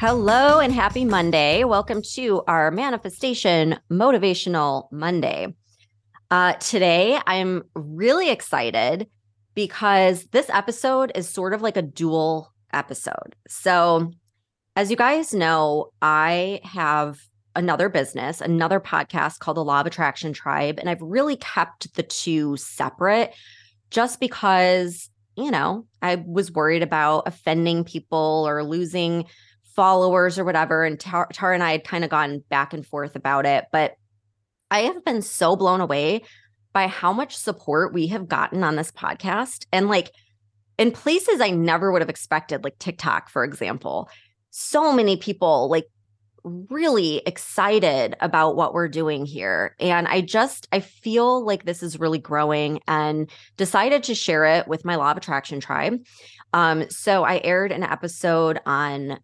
Hello and happy Monday. Welcome to our Manifestation Motivational Monday. Uh, today, I'm really excited because this episode is sort of like a dual episode. So, as you guys know, I have another business, another podcast called the Law of Attraction Tribe, and I've really kept the two separate just because, you know, I was worried about offending people or losing followers or whatever. And Tara, Tara and I had kind of gone back and forth about it. But I have been so blown away by how much support we have gotten on this podcast. And like in places I never would have expected, like TikTok, for example. So many people like really excited about what we're doing here. And I just, I feel like this is really growing and decided to share it with my Law of Attraction tribe. Um, so I aired an episode on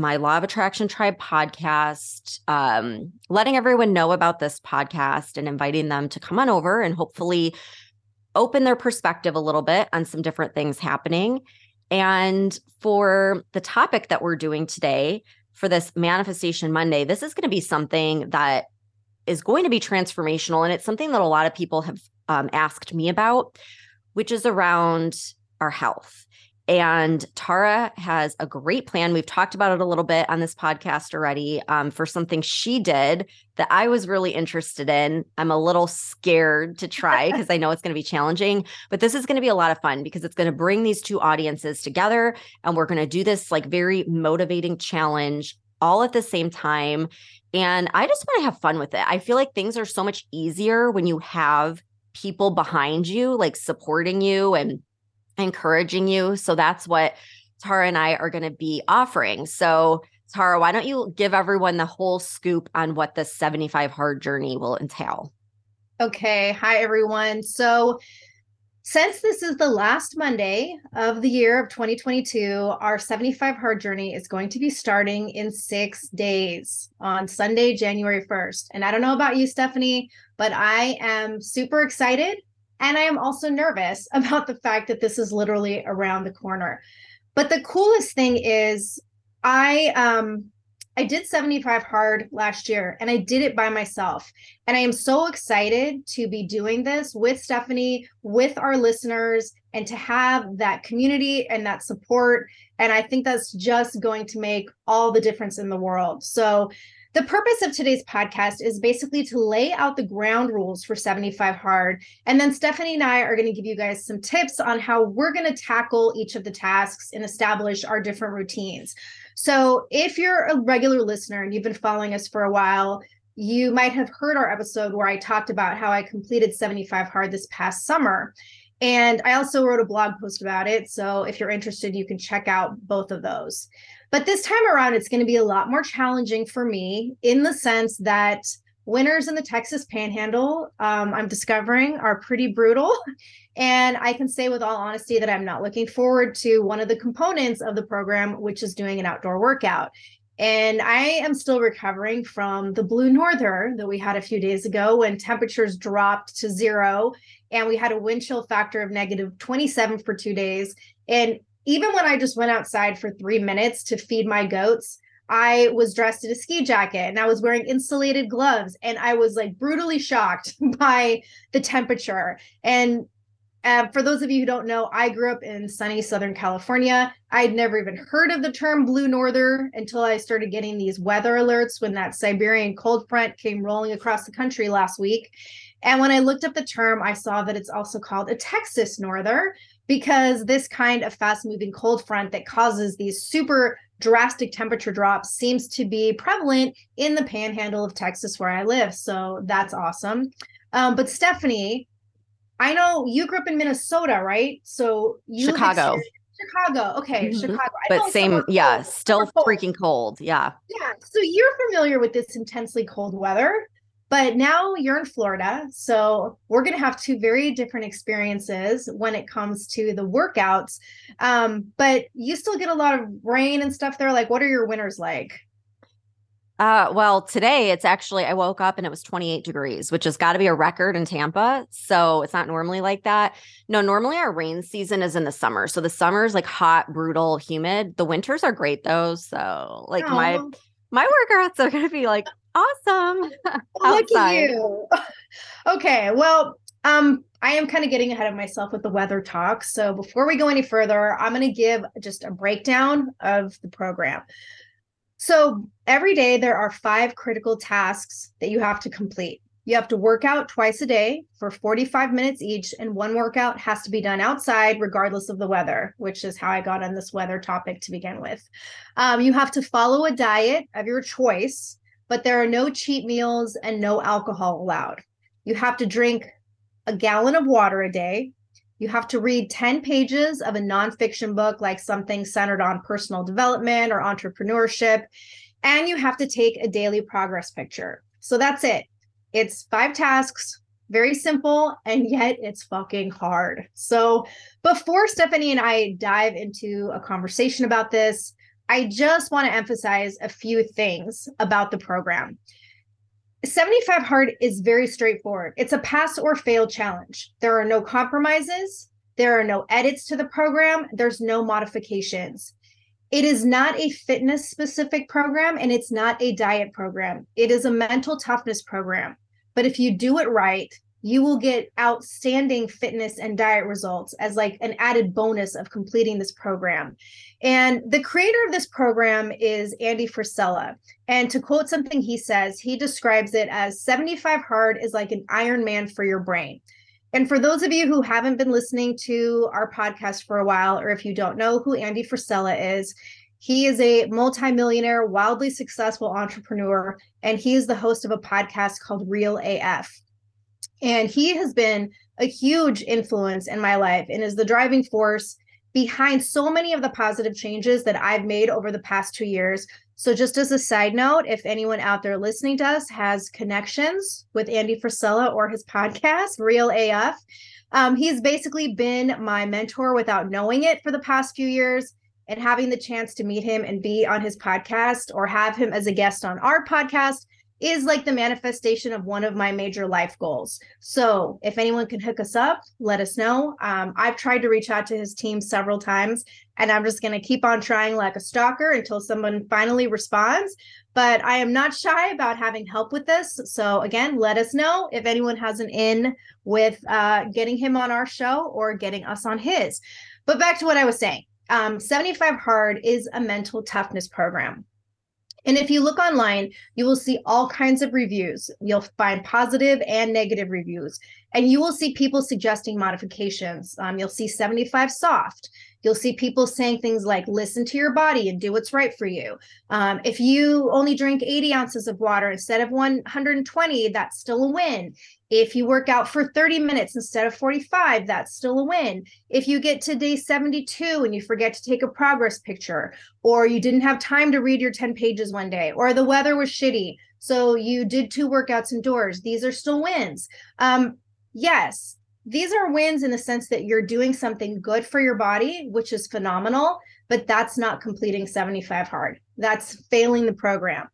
my Law of Attraction Tribe podcast, um, letting everyone know about this podcast and inviting them to come on over and hopefully open their perspective a little bit on some different things happening. And for the topic that we're doing today, for this Manifestation Monday, this is going to be something that is going to be transformational. And it's something that a lot of people have um, asked me about, which is around our health. And Tara has a great plan. We've talked about it a little bit on this podcast already um, for something she did that I was really interested in. I'm a little scared to try because I know it's going to be challenging, but this is going to be a lot of fun because it's going to bring these two audiences together. And we're going to do this like very motivating challenge all at the same time. And I just want to have fun with it. I feel like things are so much easier when you have people behind you, like supporting you and encouraging you. So that's what Tara and I are going to be offering. So, Tara, why don't you give everyone the whole scoop on what the 75 hard journey will entail? Okay. Hi, everyone. So, since this is the last Monday of the year of 2022, our 75 hard journey is going to be starting in six days on Sunday, January 1st. And I don't know about you, Stephanie, but I am super excited and I am also nervous about the fact that this is literally around the corner. But the coolest thing is I um I did 75 hard last year and I did it by myself. And I am so excited to be doing this with Stephanie, with our listeners, and to have that community and that support. And I think that's just going to make all the difference in the world. So the purpose of today's podcast is basically to lay out the ground rules for 75 Hard. And then Stephanie and I are going to give you guys some tips on how we're going to tackle each of the tasks and establish our different routines. So, if you're a regular listener and you've been following us for a while, you might have heard our episode where I talked about how I completed 75 Hard this past summer. And I also wrote a blog post about it. So, if you're interested, you can check out both of those. But this time around, it's going to be a lot more challenging for me in the sense that winters in the Texas panhandle, um, I'm discovering are pretty brutal. And I can say with all honesty that I'm not looking forward to one of the components of the program, which is doing an outdoor workout. And I am still recovering from the blue norther that we had a few days ago when temperatures dropped to zero and we had a wind chill factor of negative 27 for two days. And even when I just went outside for three minutes to feed my goats, I was dressed in a ski jacket and I was wearing insulated gloves and I was like brutally shocked by the temperature. And uh, for those of you who don't know, I grew up in sunny Southern California. I'd never even heard of the term blue norther until I started getting these weather alerts when that Siberian cold front came rolling across the country last week. And when I looked up the term, I saw that it's also called a Texas norther, because this kind of fast moving cold front that causes these super drastic temperature drops seems to be prevalent in the panhandle of Texas where I live. So that's awesome. Um, but Stephanie, I know you grew up in Minnesota, right? So you Chicago. Chicago. Okay, mm-hmm. Chicago. I but same, yeah, still freaking cold. Yeah. Yeah. So you're familiar with this intensely cold weather. But now you're in Florida. So we're going to have two very different experiences when it comes to the workouts. Um, but you still get a lot of rain and stuff there. Like, what are your winters like? Uh, well, today it's actually, I woke up and it was 28 degrees, which has got to be a record in Tampa. So it's not normally like that. No, normally our rain season is in the summer. So the summer is like hot, brutal, humid. The winters are great though. So like Aww. my, my workouts are going to be like awesome. Look at you. okay. Well, um, I am kind of getting ahead of myself with the weather talk. So before we go any further, I'm going to give just a breakdown of the program. So every day there are five critical tasks that you have to complete. You have to work out twice a day for 45 minutes each, and one workout has to be done outside, regardless of the weather, which is how I got on this weather topic to begin with. Um, you have to follow a diet of your choice, but there are no cheat meals and no alcohol allowed. You have to drink a gallon of water a day, you have to read 10 pages of a nonfiction book, like something centered on personal development or entrepreneurship. And you have to take a daily progress picture. So that's it. It's five tasks, very simple, and yet it's fucking hard. So before Stephanie and I dive into a conversation about this, I just want to emphasize a few things about the program. 75 hard is very straightforward. It's a pass or fail challenge. There are no compromises, there are no edits to the program, there's no modifications. It is not a fitness specific program and it's not a diet program. It is a mental toughness program. But if you do it right, you will get outstanding fitness and diet results as like an added bonus of completing this program. And the creator of this program is Andy Frisella. And to quote something he says, he describes it as 75 hard is like an Iron Man for your brain. And for those of you who haven't been listening to our podcast for a while, or if you don't know who Andy Frisella is, he is a multimillionaire, wildly successful entrepreneur, and he is the host of a podcast called Real AF. And he has been a huge influence in my life and is the driving force behind so many of the positive changes that I've made over the past two years. So, just as a side note, if anyone out there listening to us has connections with Andy Frisella or his podcast, Real AF, um, he's basically been my mentor without knowing it for the past few years. And having the chance to meet him and be on his podcast or have him as a guest on our podcast is like the manifestation of one of my major life goals. So if anyone can hook us up, let us know. Um, I've tried to reach out to his team several times, and I'm just going to keep on trying like a stalker until someone finally responds. But I am not shy about having help with this. So again, let us know if anyone has an in with uh, getting him on our show or getting us on his. But back to what I was saying. Um, 75 Hard is a mental toughness program. And if you look online, you will see all kinds of reviews. You'll find positive and negative reviews, and you will see people suggesting modifications. Um, you'll see 75 soft. You'll see people saying things like, listen to your body and do what's right for you. Um, if you only drink 80 ounces of water instead of 120, that's still a win. If you work out for 30 minutes instead of 45, that's still a win. If you get to day 72 and you forget to take a progress picture, or you didn't have time to read your 10 pages one day, or the weather was shitty, so you did two workouts indoors, these are still wins. Um, yes, these are wins in the sense that you're doing something good for your body, which is phenomenal, but that's not completing 75 hard. That's failing the program.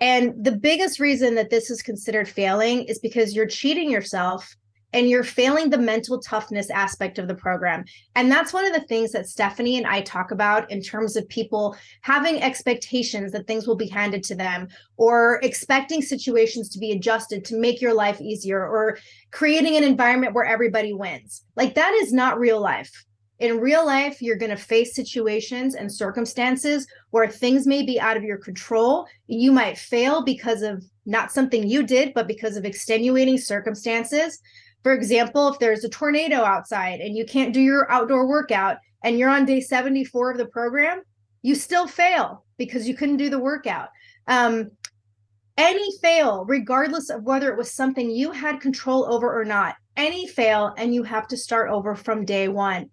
And the biggest reason that this is considered failing is because you're cheating yourself and you're failing the mental toughness aspect of the program. And that's one of the things that Stephanie and I talk about in terms of people having expectations that things will be handed to them or expecting situations to be adjusted to make your life easier or creating an environment where everybody wins. Like that is not real life in real life, you're going to face situations and circumstances where things may be out of your control. You might fail because of not something you did, but because of extenuating circumstances. For example, if there's a tornado outside and you can't do your outdoor workout and you're on day 74 of the program, you still fail because you couldn't do the workout. Um, any fail, regardless of whether it was something you had control over or not, any fail, and you have to start over from day one.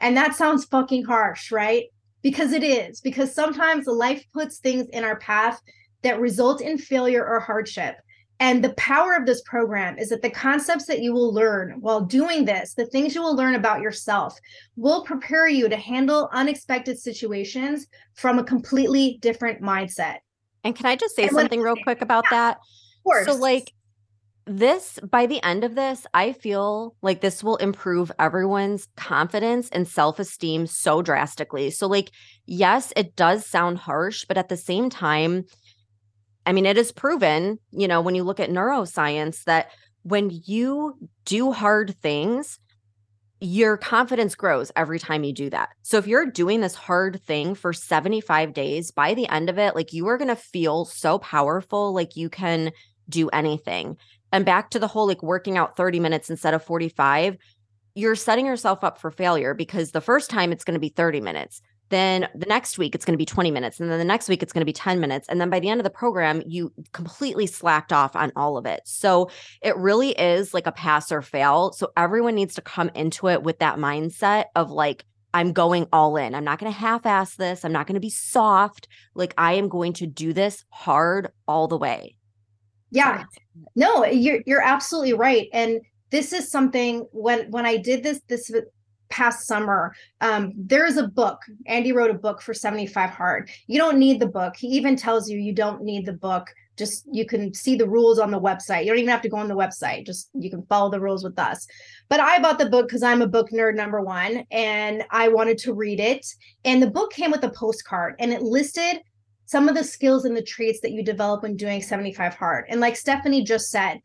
And that sounds fucking harsh, right? Because it is, because sometimes life puts things in our path that result in failure or hardship. And the power of this program is that the concepts that you will learn while doing this, the things you will learn about yourself, will prepare you to handle unexpected situations from a completely different mindset. And can I just say and something real quick about yeah, that? Of course. So, like, this by the end of this, I feel like this will improve everyone's confidence and self esteem so drastically. So, like, yes, it does sound harsh, but at the same time, I mean, it is proven, you know, when you look at neuroscience that when you do hard things, your confidence grows every time you do that. So if you're doing this hard thing for 75 days, by the end of it, like you are going to feel so powerful, like you can do anything. And back to the whole like working out 30 minutes instead of 45, you're setting yourself up for failure because the first time it's going to be 30 minutes. Then the next week it's going to be 20 minutes. And then the next week it's going to be 10 minutes. And then by the end of the program, you completely slacked off on all of it. So it really is like a pass or fail. So everyone needs to come into it with that mindset of like, I'm going all in. I'm not going to half ass this. I'm not going to be soft. Like, I am going to do this hard all the way. Yeah. No, you're you're absolutely right. And this is something when when I did this this past summer. Um, there is a book. Andy wrote a book for 75 Hard. You don't need the book. He even tells you you don't need the book. Just you can see the rules on the website. You don't even have to go on the website. Just you can follow the rules with us. But I bought the book because I'm a book nerd, number one, and I wanted to read it. And the book came with a postcard and it listed some of the skills and the traits that you develop when doing 75 hard. And like Stephanie just said,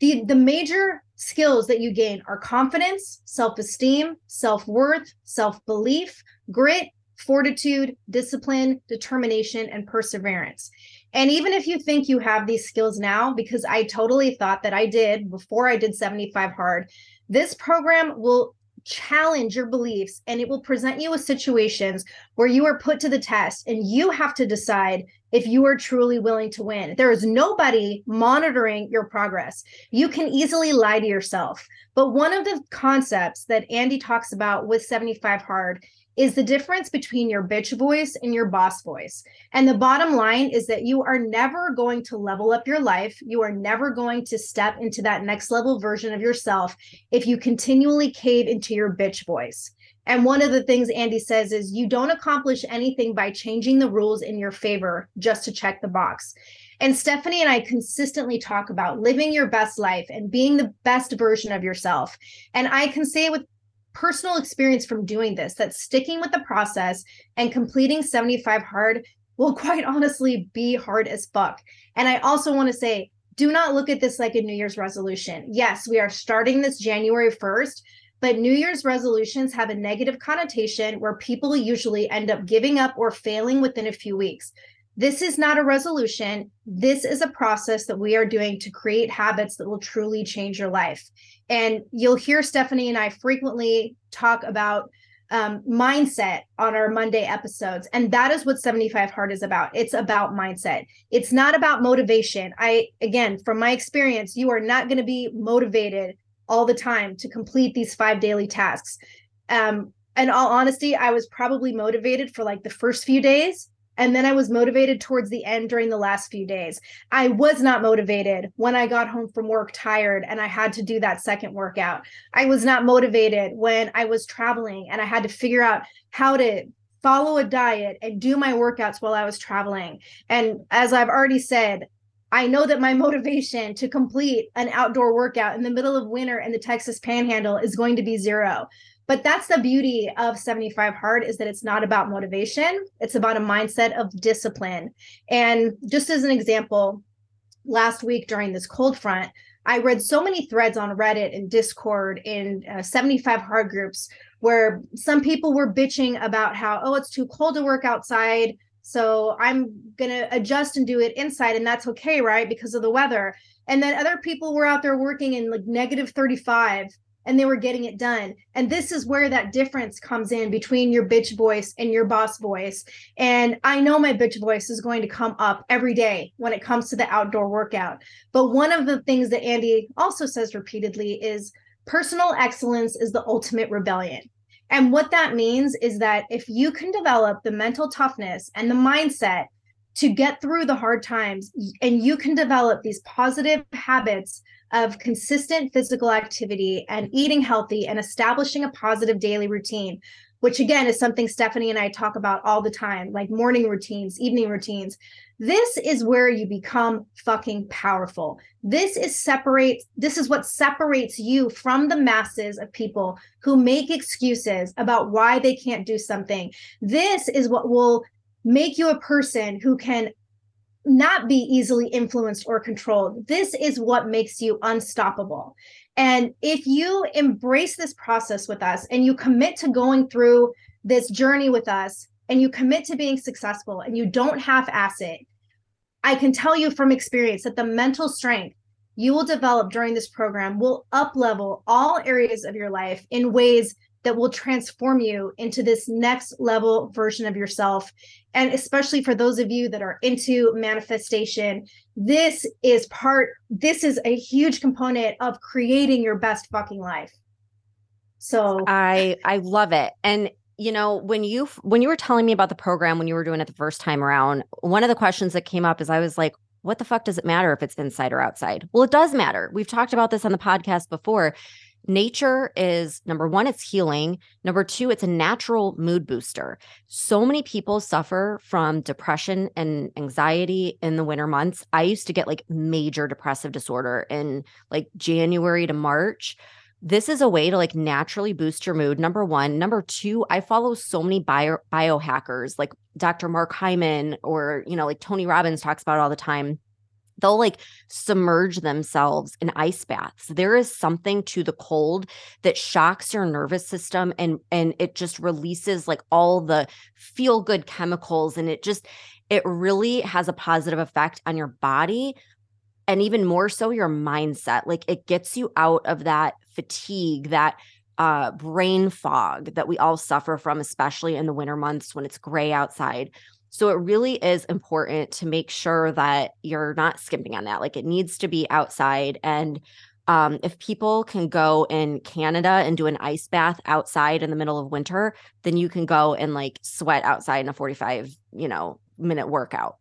the the major skills that you gain are confidence, self-esteem, self-worth, self-belief, grit, fortitude, discipline, determination, and perseverance. And even if you think you have these skills now, because I totally thought that I did before I did 75 hard, this program will challenge your beliefs and it will present you with situations where you are put to the test and you have to decide if you are truly willing to win. There is nobody monitoring your progress. You can easily lie to yourself. But one of the concepts that Andy talks about with 75 Hard is the difference between your bitch voice and your boss voice. And the bottom line is that you are never going to level up your life. You are never going to step into that next level version of yourself if you continually cave into your bitch voice. And one of the things Andy says is you don't accomplish anything by changing the rules in your favor just to check the box. And Stephanie and I consistently talk about living your best life and being the best version of yourself. And I can say with personal experience from doing this that sticking with the process and completing 75 hard will quite honestly be hard as fuck. And I also want to say, do not look at this like a New Year's resolution. Yes, we are starting this January 1st, but New Year's resolutions have a negative connotation where people usually end up giving up or failing within a few weeks. This is not a resolution. This is a process that we are doing to create habits that will truly change your life. And you'll hear Stephanie and I frequently talk about um, mindset on our Monday episodes. And that is what 75 Hard is about. It's about mindset. It's not about motivation. I, again, from my experience, you are not going to be motivated all the time to complete these five daily tasks. Um, in all honesty, I was probably motivated for like the first few days and then I was motivated towards the end during the last few days. I was not motivated when I got home from work tired and I had to do that second workout. I was not motivated when I was traveling and I had to figure out how to follow a diet and do my workouts while I was traveling. And as I've already said, I know that my motivation to complete an outdoor workout in the middle of winter in the Texas panhandle is going to be zero. But that's the beauty of 75 Hard is that it's not about motivation, it's about a mindset of discipline. And just as an example, last week during this cold front, I read so many threads on Reddit and Discord in uh, 75 hard groups where some people were bitching about how, oh, it's too cold to work outside. So I'm going to adjust and do it inside. And that's okay, right? Because of the weather. And then other people were out there working in like negative 35 and they were getting it done. And this is where that difference comes in between your bitch voice and your boss voice. And I know my bitch voice is going to come up every day when it comes to the outdoor workout. But one of the things that Andy also says repeatedly is personal excellence is the ultimate rebellion. And what that means is that if you can develop the mental toughness and the mindset to get through the hard times and you can develop these positive habits of consistent physical activity and eating healthy and establishing a positive daily routine which again is something Stephanie and I talk about all the time, like morning routines, evening routines. This is where you become fucking powerful. This is separate this is what separates you from the masses of people who make excuses about why they can't do something. This is what will make you a person who can not be easily influenced or controlled. This is what makes you unstoppable. And if you embrace this process with us and you commit to going through this journey with us and you commit to being successful and you don't half ass it, I can tell you from experience that the mental strength you will develop during this program will up level all areas of your life in ways that will transform you into this next level version of yourself. And especially for those of you that are into manifestation, this is part, this is a huge component of creating your best fucking life. So I I love it. And you know, when you when you were telling me about the program when you were doing it the first time around, one of the questions that came up is I was like, what the fuck does it matter if it's inside or outside? Well, it does matter. We've talked about this on the podcast before nature is number one, it's healing. Number two, it's a natural mood booster. So many people suffer from depression and anxiety in the winter months. I used to get like major depressive disorder in like January to March. This is a way to like naturally boost your mood. Number one. Number two, I follow so many bio biohackers like Dr. Mark Hyman or, you know, like Tony Robbins talks about all the time they'll like submerge themselves in ice baths. There is something to the cold that shocks your nervous system and and it just releases like all the feel good chemicals and it just it really has a positive effect on your body and even more so your mindset. Like it gets you out of that fatigue that uh brain fog that we all suffer from especially in the winter months when it's gray outside so it really is important to make sure that you're not skimping on that. Like it needs to be outside. And um, if people can go in Canada and do an ice bath outside in the middle of winter, then you can go and like sweat outside in a 45, you know, minute workout.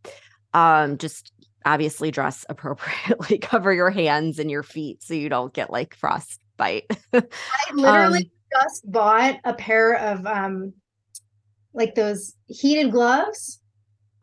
Um, just obviously dress appropriately, cover your hands and your feet so you don't get like frostbite. I literally um, just bought a pair of um like those heated gloves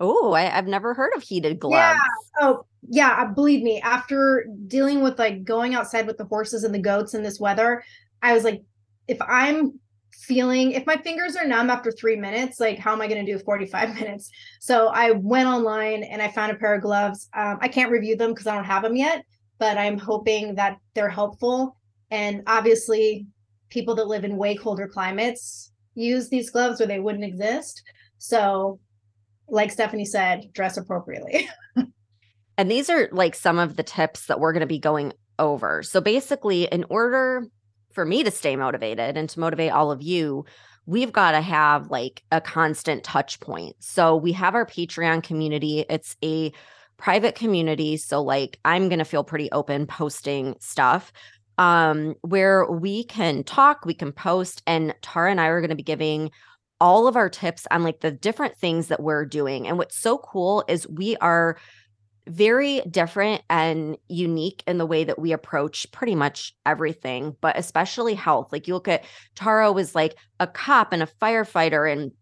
Oh, I've never heard of heated gloves. Yeah. Oh, yeah. Uh, believe me, after dealing with like going outside with the horses and the goats in this weather, I was like, if I'm feeling, if my fingers are numb after three minutes, like how am I going to do 45 minutes? So I went online and I found a pair of gloves. Um, I can't review them because I don't have them yet, but I'm hoping that they're helpful. And obviously, people that live in way colder climates use these gloves or they wouldn't exist. So like Stephanie said, dress appropriately. and these are like some of the tips that we're going to be going over. So basically, in order for me to stay motivated and to motivate all of you, we've got to have like a constant touch point. So we have our Patreon community. It's a private community. So like I'm going to feel pretty open posting stuff um where we can talk, we can post and Tara and I are going to be giving all of our tips on like the different things that we're doing. And what's so cool is we are very different and unique in the way that we approach pretty much everything, but especially health. Like you look at Tara was like a cop and a firefighter and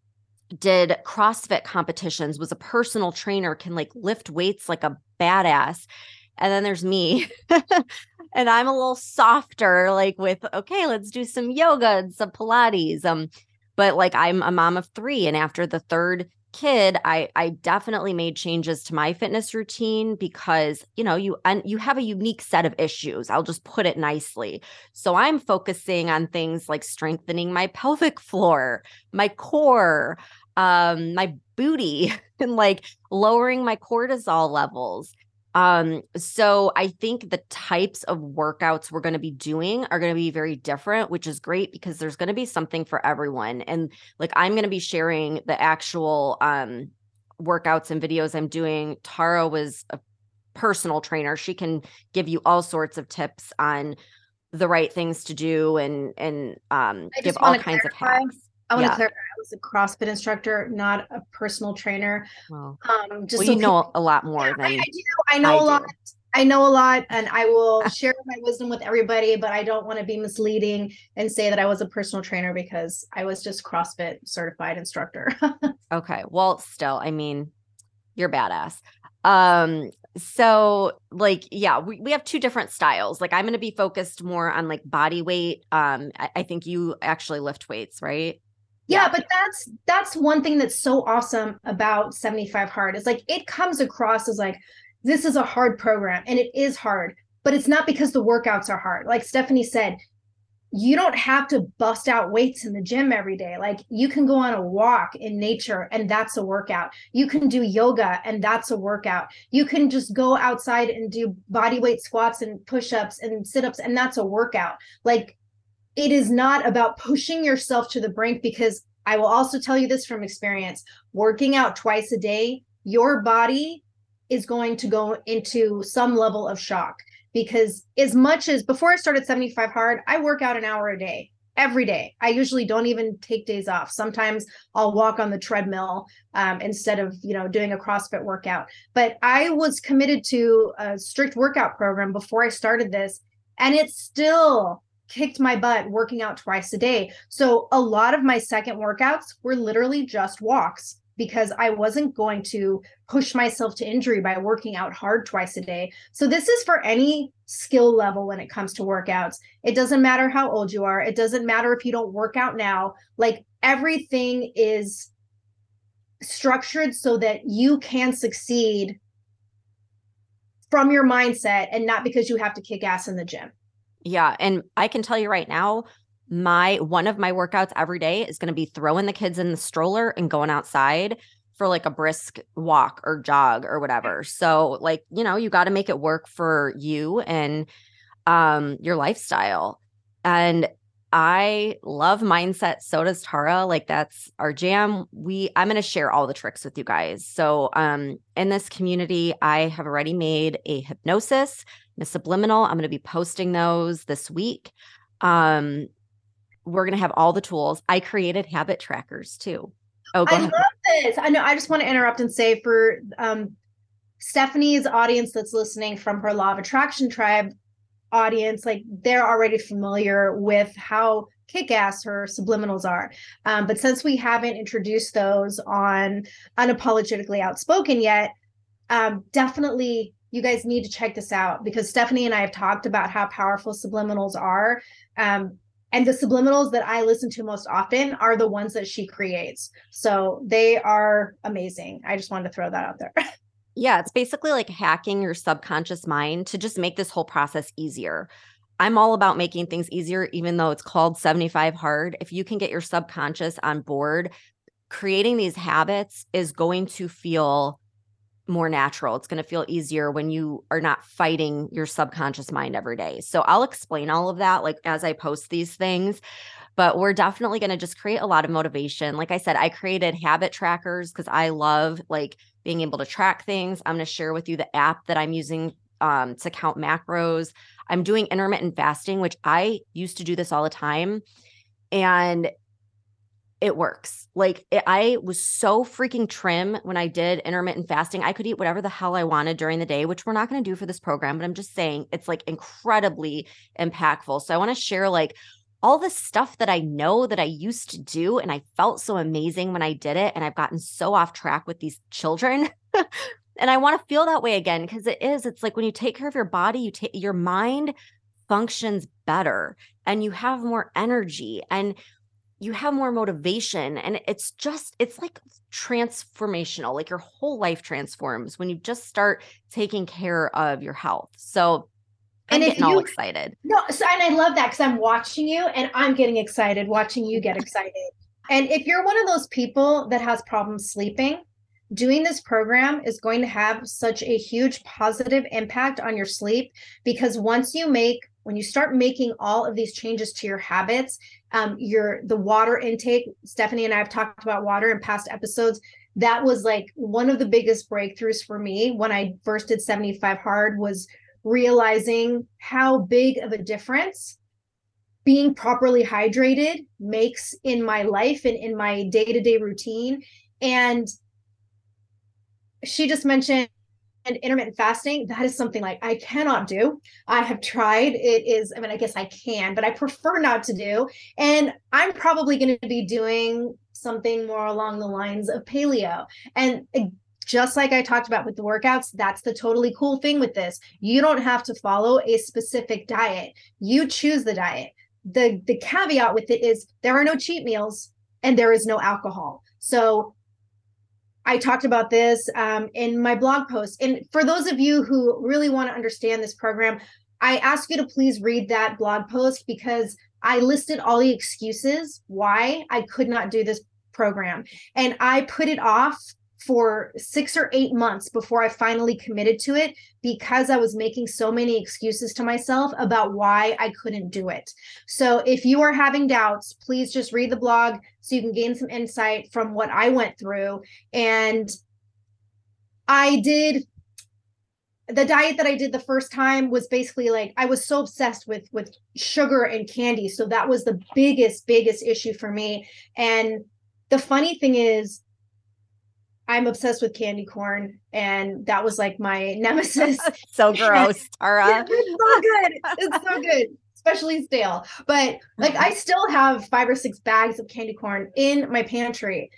did CrossFit competitions, was a personal trainer, can like lift weights like a badass. And then there's me. and I'm a little softer, like with, okay, let's do some yoga and some Pilates. Um, but like I'm a mom of 3 and after the third kid i i definitely made changes to my fitness routine because you know you and you have a unique set of issues i'll just put it nicely. So i'm focusing on things like strengthening my pelvic floor my core um my booty and like lowering my cortisol levels um, so I think the types of workouts we're going to be doing are going to be very different, which is great because there's going to be something for everyone. And like I'm going to be sharing the actual um workouts and videos I'm doing. Tara was a personal trainer. She can give you all sorts of tips on the right things to do and and um give all kinds clarify. of hacks. I want yeah. to clarify. Was a CrossFit instructor, not a personal trainer. Um, just well, so you know a lot more than I, I do. I know I a lot. I know a lot and I will share my wisdom with everybody, but I don't want to be misleading and say that I was a personal trainer because I was just CrossFit certified instructor. okay. Well, still, I mean, you're badass. Um, so like, yeah, we, we have two different styles. Like I'm going to be focused more on like body weight. Um, I, I think you actually lift weights, right? Yeah, but that's that's one thing that's so awesome about 75 hard is like it comes across as like this is a hard program and it is hard, but it's not because the workouts are hard. Like Stephanie said, you don't have to bust out weights in the gym every day. Like you can go on a walk in nature and that's a workout. You can do yoga and that's a workout. You can just go outside and do body weight squats and push ups and sit ups and that's a workout. Like it is not about pushing yourself to the brink because I will also tell you this from experience working out twice a day, your body is going to go into some level of shock because as much as before I started 75 hard, I work out an hour a day every day. I usually don't even take days off. Sometimes I'll walk on the treadmill um, instead of you know doing a CrossFit workout. But I was committed to a strict workout program before I started this, and it still kicked my butt working out twice a day. So a lot of my second workouts were literally just walks because I wasn't going to push myself to injury by working out hard twice a day. So, this is for any skill level when it comes to workouts. It doesn't matter how old you are, it doesn't matter if you don't work out now. Like everything is structured so that you can succeed from your mindset and not because you have to kick ass in the gym. Yeah. And I can tell you right now, my one of my workouts every day is going to be throwing the kids in the stroller and going outside for like a brisk walk or jog or whatever. So like, you know, you got to make it work for you and um your lifestyle. And I love mindset. So does Tara. Like that's our jam. We I'm going to share all the tricks with you guys. So um in this community, I have already made a hypnosis a subliminal. I'm going to be posting those this week. Um we're going to have all the tools. I created habit trackers too. Oh, I ahead. love this. I know. I just want to interrupt and say for um, Stephanie's audience that's listening from her Law of Attraction Tribe audience, like they're already familiar with how kick-ass her subliminals are. Um, but since we haven't introduced those on unapologetically outspoken yet, um, definitely you guys need to check this out because Stephanie and I have talked about how powerful subliminals are. Um, and the subliminals that I listen to most often are the ones that she creates. So they are amazing. I just wanted to throw that out there. yeah, it's basically like hacking your subconscious mind to just make this whole process easier. I'm all about making things easier, even though it's called 75 hard. If you can get your subconscious on board, creating these habits is going to feel more natural. It's going to feel easier when you are not fighting your subconscious mind every day. So I'll explain all of that like as I post these things. But we're definitely going to just create a lot of motivation. Like I said, I created habit trackers because I love like being able to track things. I'm going to share with you the app that I'm using um, to count macros. I'm doing intermittent fasting, which I used to do this all the time. And it works. Like it, I was so freaking trim when I did intermittent fasting. I could eat whatever the hell I wanted during the day, which we're not going to do for this program, but I'm just saying it's like incredibly impactful. So I want to share like all the stuff that I know that I used to do and I felt so amazing when I did it and I've gotten so off track with these children. and I want to feel that way again because it is it's like when you take care of your body, you take your mind functions better and you have more energy and you have more motivation and it's just it's like transformational like your whole life transforms when you just start taking care of your health. So I'm and getting you, all excited. No so, and i love that because i'm watching you and i'm getting excited watching you get excited. And if you're one of those people that has problems sleeping doing this program is going to have such a huge positive impact on your sleep because once you make when you start making all of these changes to your habits um, your the water intake stephanie and i have talked about water in past episodes. That was like one of the biggest breakthroughs for me when i first did 75 hard was realizing how big of a difference being properly hydrated makes in my life and in my day-to-day routine. And she just mentioned intermittent fasting, that is something like I cannot do. I have tried. It is, I mean, I guess I can, but I prefer not to do. And I'm probably going to be doing something more along the lines of paleo. And eh, just like I talked about with the workouts, that's the totally cool thing with this. You don't have to follow a specific diet. You choose the diet. The the caveat with it is there are no cheat meals and there is no alcohol. So I talked about this um, in my blog post. And for those of you who really want to understand this program, I ask you to please read that blog post because I listed all the excuses why I could not do this program. And I put it off for six or eight months before I finally committed to it because I was making so many excuses to myself about why I couldn't do it. So if you are having doubts, please just read the blog so you can gain some insight from what I went through. And I did the diet that I did the first time was basically like I was so obsessed with with sugar and candy so that was the biggest biggest issue for me and the funny thing is I'm obsessed with candy corn, and that was like my nemesis. so gross, Tara. it's so good. It's so good, especially stale. But like, I still have five or six bags of candy corn in my pantry.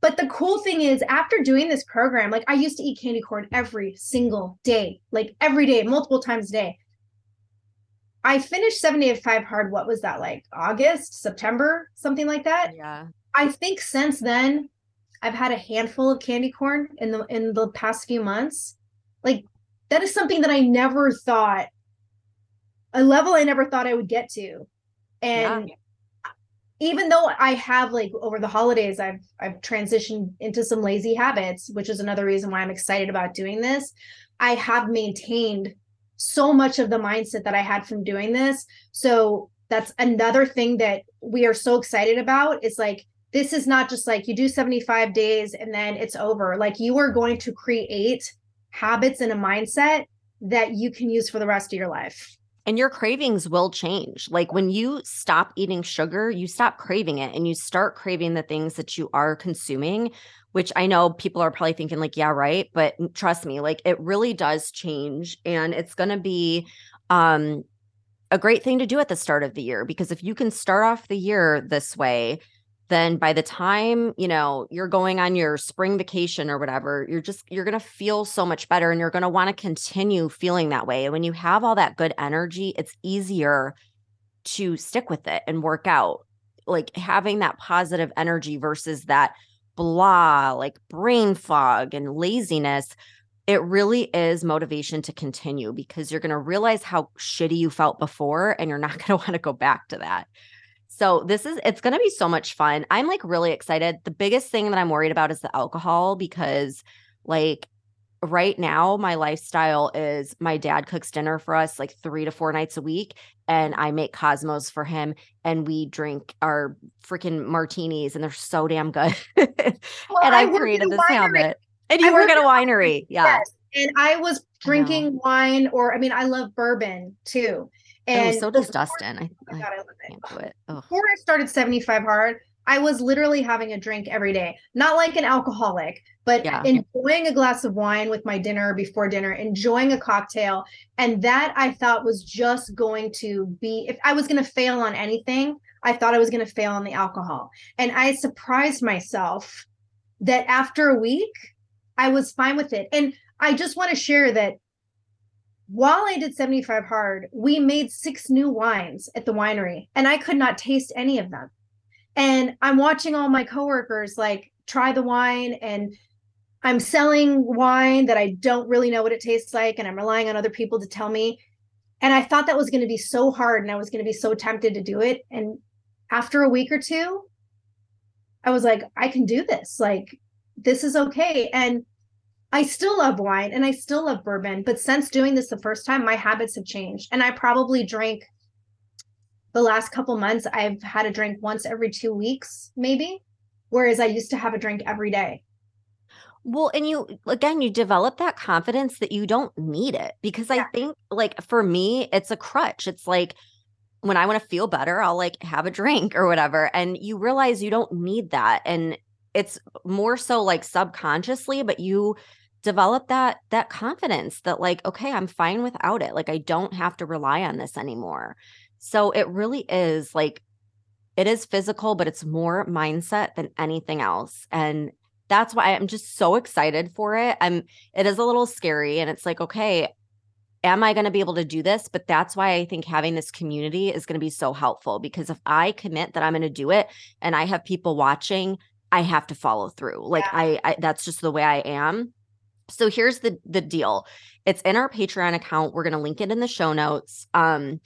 But the cool thing is, after doing this program, like I used to eat candy corn every single day, like every day, multiple times a day. I finished 75 hard. What was that like? August, September, something like that. Yeah. I think since then I've had a handful of candy corn in the in the past few months. Like that is something that I never thought a level I never thought I would get to. And yeah. even though I have like over the holidays I've I've transitioned into some lazy habits, which is another reason why I'm excited about doing this. I have maintained so much of the mindset that I had from doing this. So that's another thing that we are so excited about is like this is not just like you do 75 days and then it's over. Like you are going to create habits and a mindset that you can use for the rest of your life. And your cravings will change. Like when you stop eating sugar, you stop craving it and you start craving the things that you are consuming, which I know people are probably thinking, like, yeah, right. But trust me, like it really does change. And it's going to be, um, a great thing to do at the start of the year because if you can start off the year this way, then by the time you know you're going on your spring vacation or whatever you're just you're going to feel so much better and you're going to want to continue feeling that way. And when you have all that good energy it's easier to stick with it and work out. Like having that positive energy versus that blah like brain fog and laziness it really is motivation to continue because you're going to realize how shitty you felt before and you're not going to want to go back to that so this is it's going to be so much fun. I'm like really excited. The biggest thing that I'm worried about is the alcohol because like right now my lifestyle is my dad cooks dinner for us like 3 to 4 nights a week and I make cosmos for him and we drink our freaking martinis and they're so damn good. well, and I, I created this habit. And you I work at a winery. Yeah. Yes. And I was drinking wine or I mean I love bourbon too. Oh, and oh, so does Dustin. I, oh God, I love it. Can't do it. Before I started 75 hard, I was literally having a drink every day. Not like an alcoholic, but yeah. enjoying a glass of wine with my dinner before dinner, enjoying a cocktail. And that I thought was just going to be, if I was going to fail on anything, I thought I was going to fail on the alcohol. And I surprised myself that after a week, I was fine with it. And I just want to share that while I did 75 hard, we made six new wines at the winery and I could not taste any of them. And I'm watching all my coworkers like try the wine and I'm selling wine that I don't really know what it tastes like and I'm relying on other people to tell me. And I thought that was going to be so hard and I was going to be so tempted to do it. And after a week or two, I was like, I can do this. Like, this is okay. And I still love wine and I still love bourbon, but since doing this the first time, my habits have changed. And I probably drink the last couple months, I've had a drink once every two weeks, maybe, whereas I used to have a drink every day. Well, and you again, you develop that confidence that you don't need it because yeah. I think, like, for me, it's a crutch. It's like, when I want to feel better, I'll like have a drink or whatever. And you realize you don't need that. And it's more so like subconsciously, but you develop that that confidence that like okay i'm fine without it. Like i don't have to rely on this anymore. So it really is like it is physical but it's more mindset than anything else and that's why i'm just so excited for it. I'm it is a little scary and it's like okay am i going to be able to do this? But that's why i think having this community is going to be so helpful because if i commit that i'm going to do it and i have people watching i have to follow through. Like yeah. I, I that's just the way i am so here's the the deal. It's in our Patreon account. We're going to link it in the show notes. Um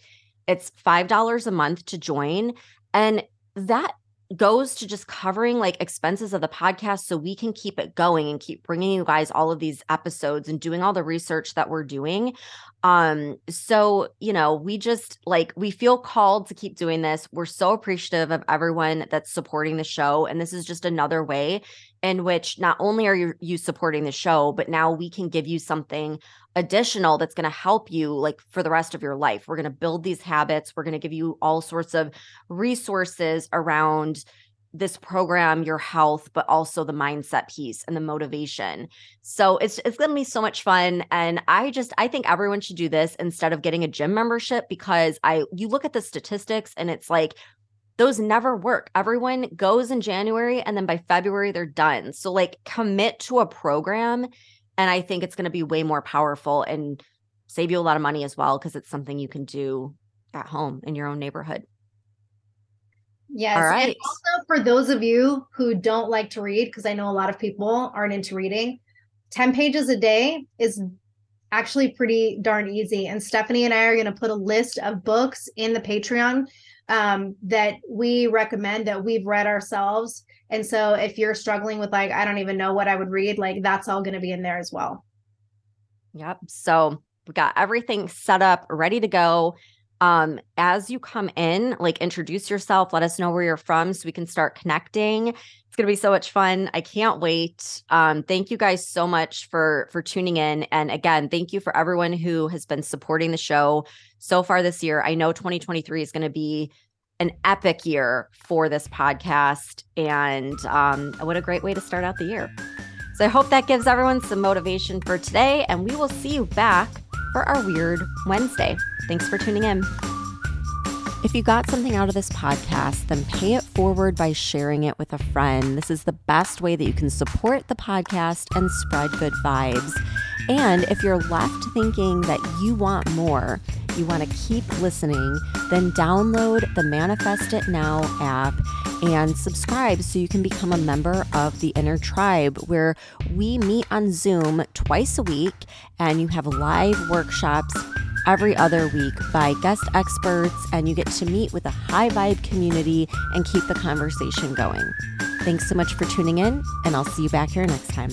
it's $5 a month to join and that goes to just covering like expenses of the podcast so we can keep it going and keep bringing you guys all of these episodes and doing all the research that we're doing. Um so you know we just like we feel called to keep doing this. We're so appreciative of everyone that's supporting the show and this is just another way in which not only are you, you supporting the show but now we can give you something additional that's going to help you like for the rest of your life. We're going to build these habits. We're going to give you all sorts of resources around this program your health but also the mindset piece and the motivation. So it's it's going to be so much fun and i just i think everyone should do this instead of getting a gym membership because i you look at the statistics and it's like those never work. Everyone goes in january and then by february they're done. So like commit to a program and i think it's going to be way more powerful and save you a lot of money as well because it's something you can do at home in your own neighborhood Yes. All right. And also for those of you who don't like to read, because I know a lot of people aren't into reading, 10 pages a day is actually pretty darn easy. And Stephanie and I are going to put a list of books in the Patreon um, that we recommend that we've read ourselves. And so if you're struggling with like, I don't even know what I would read, like that's all going to be in there as well. Yep. So we've got everything set up, ready to go um as you come in like introduce yourself let us know where you're from so we can start connecting going to be so much fun. I can't wait. Um thank you guys so much for for tuning in. And again thank you for everyone who has been supporting the show so far this year. I know 2023 is going to be an epic year for this podcast. And um what a great way to start out the year. So i hope that gives everyone some motivation for today and we will see you back for our weird wednesday. Thanks for tuning in. If you got something out of this podcast, then pay it forward by sharing it with a friend. This is the best way that you can support the podcast and spread good vibes. And if you're left thinking that you want more, you want to keep listening, then download the Manifest It Now app and subscribe so you can become a member of the Inner Tribe, where we meet on Zoom twice a week and you have live workshops every other week by guest experts, and you get to meet with a high vibe community and keep the conversation going. Thanks so much for tuning in, and I'll see you back here next time.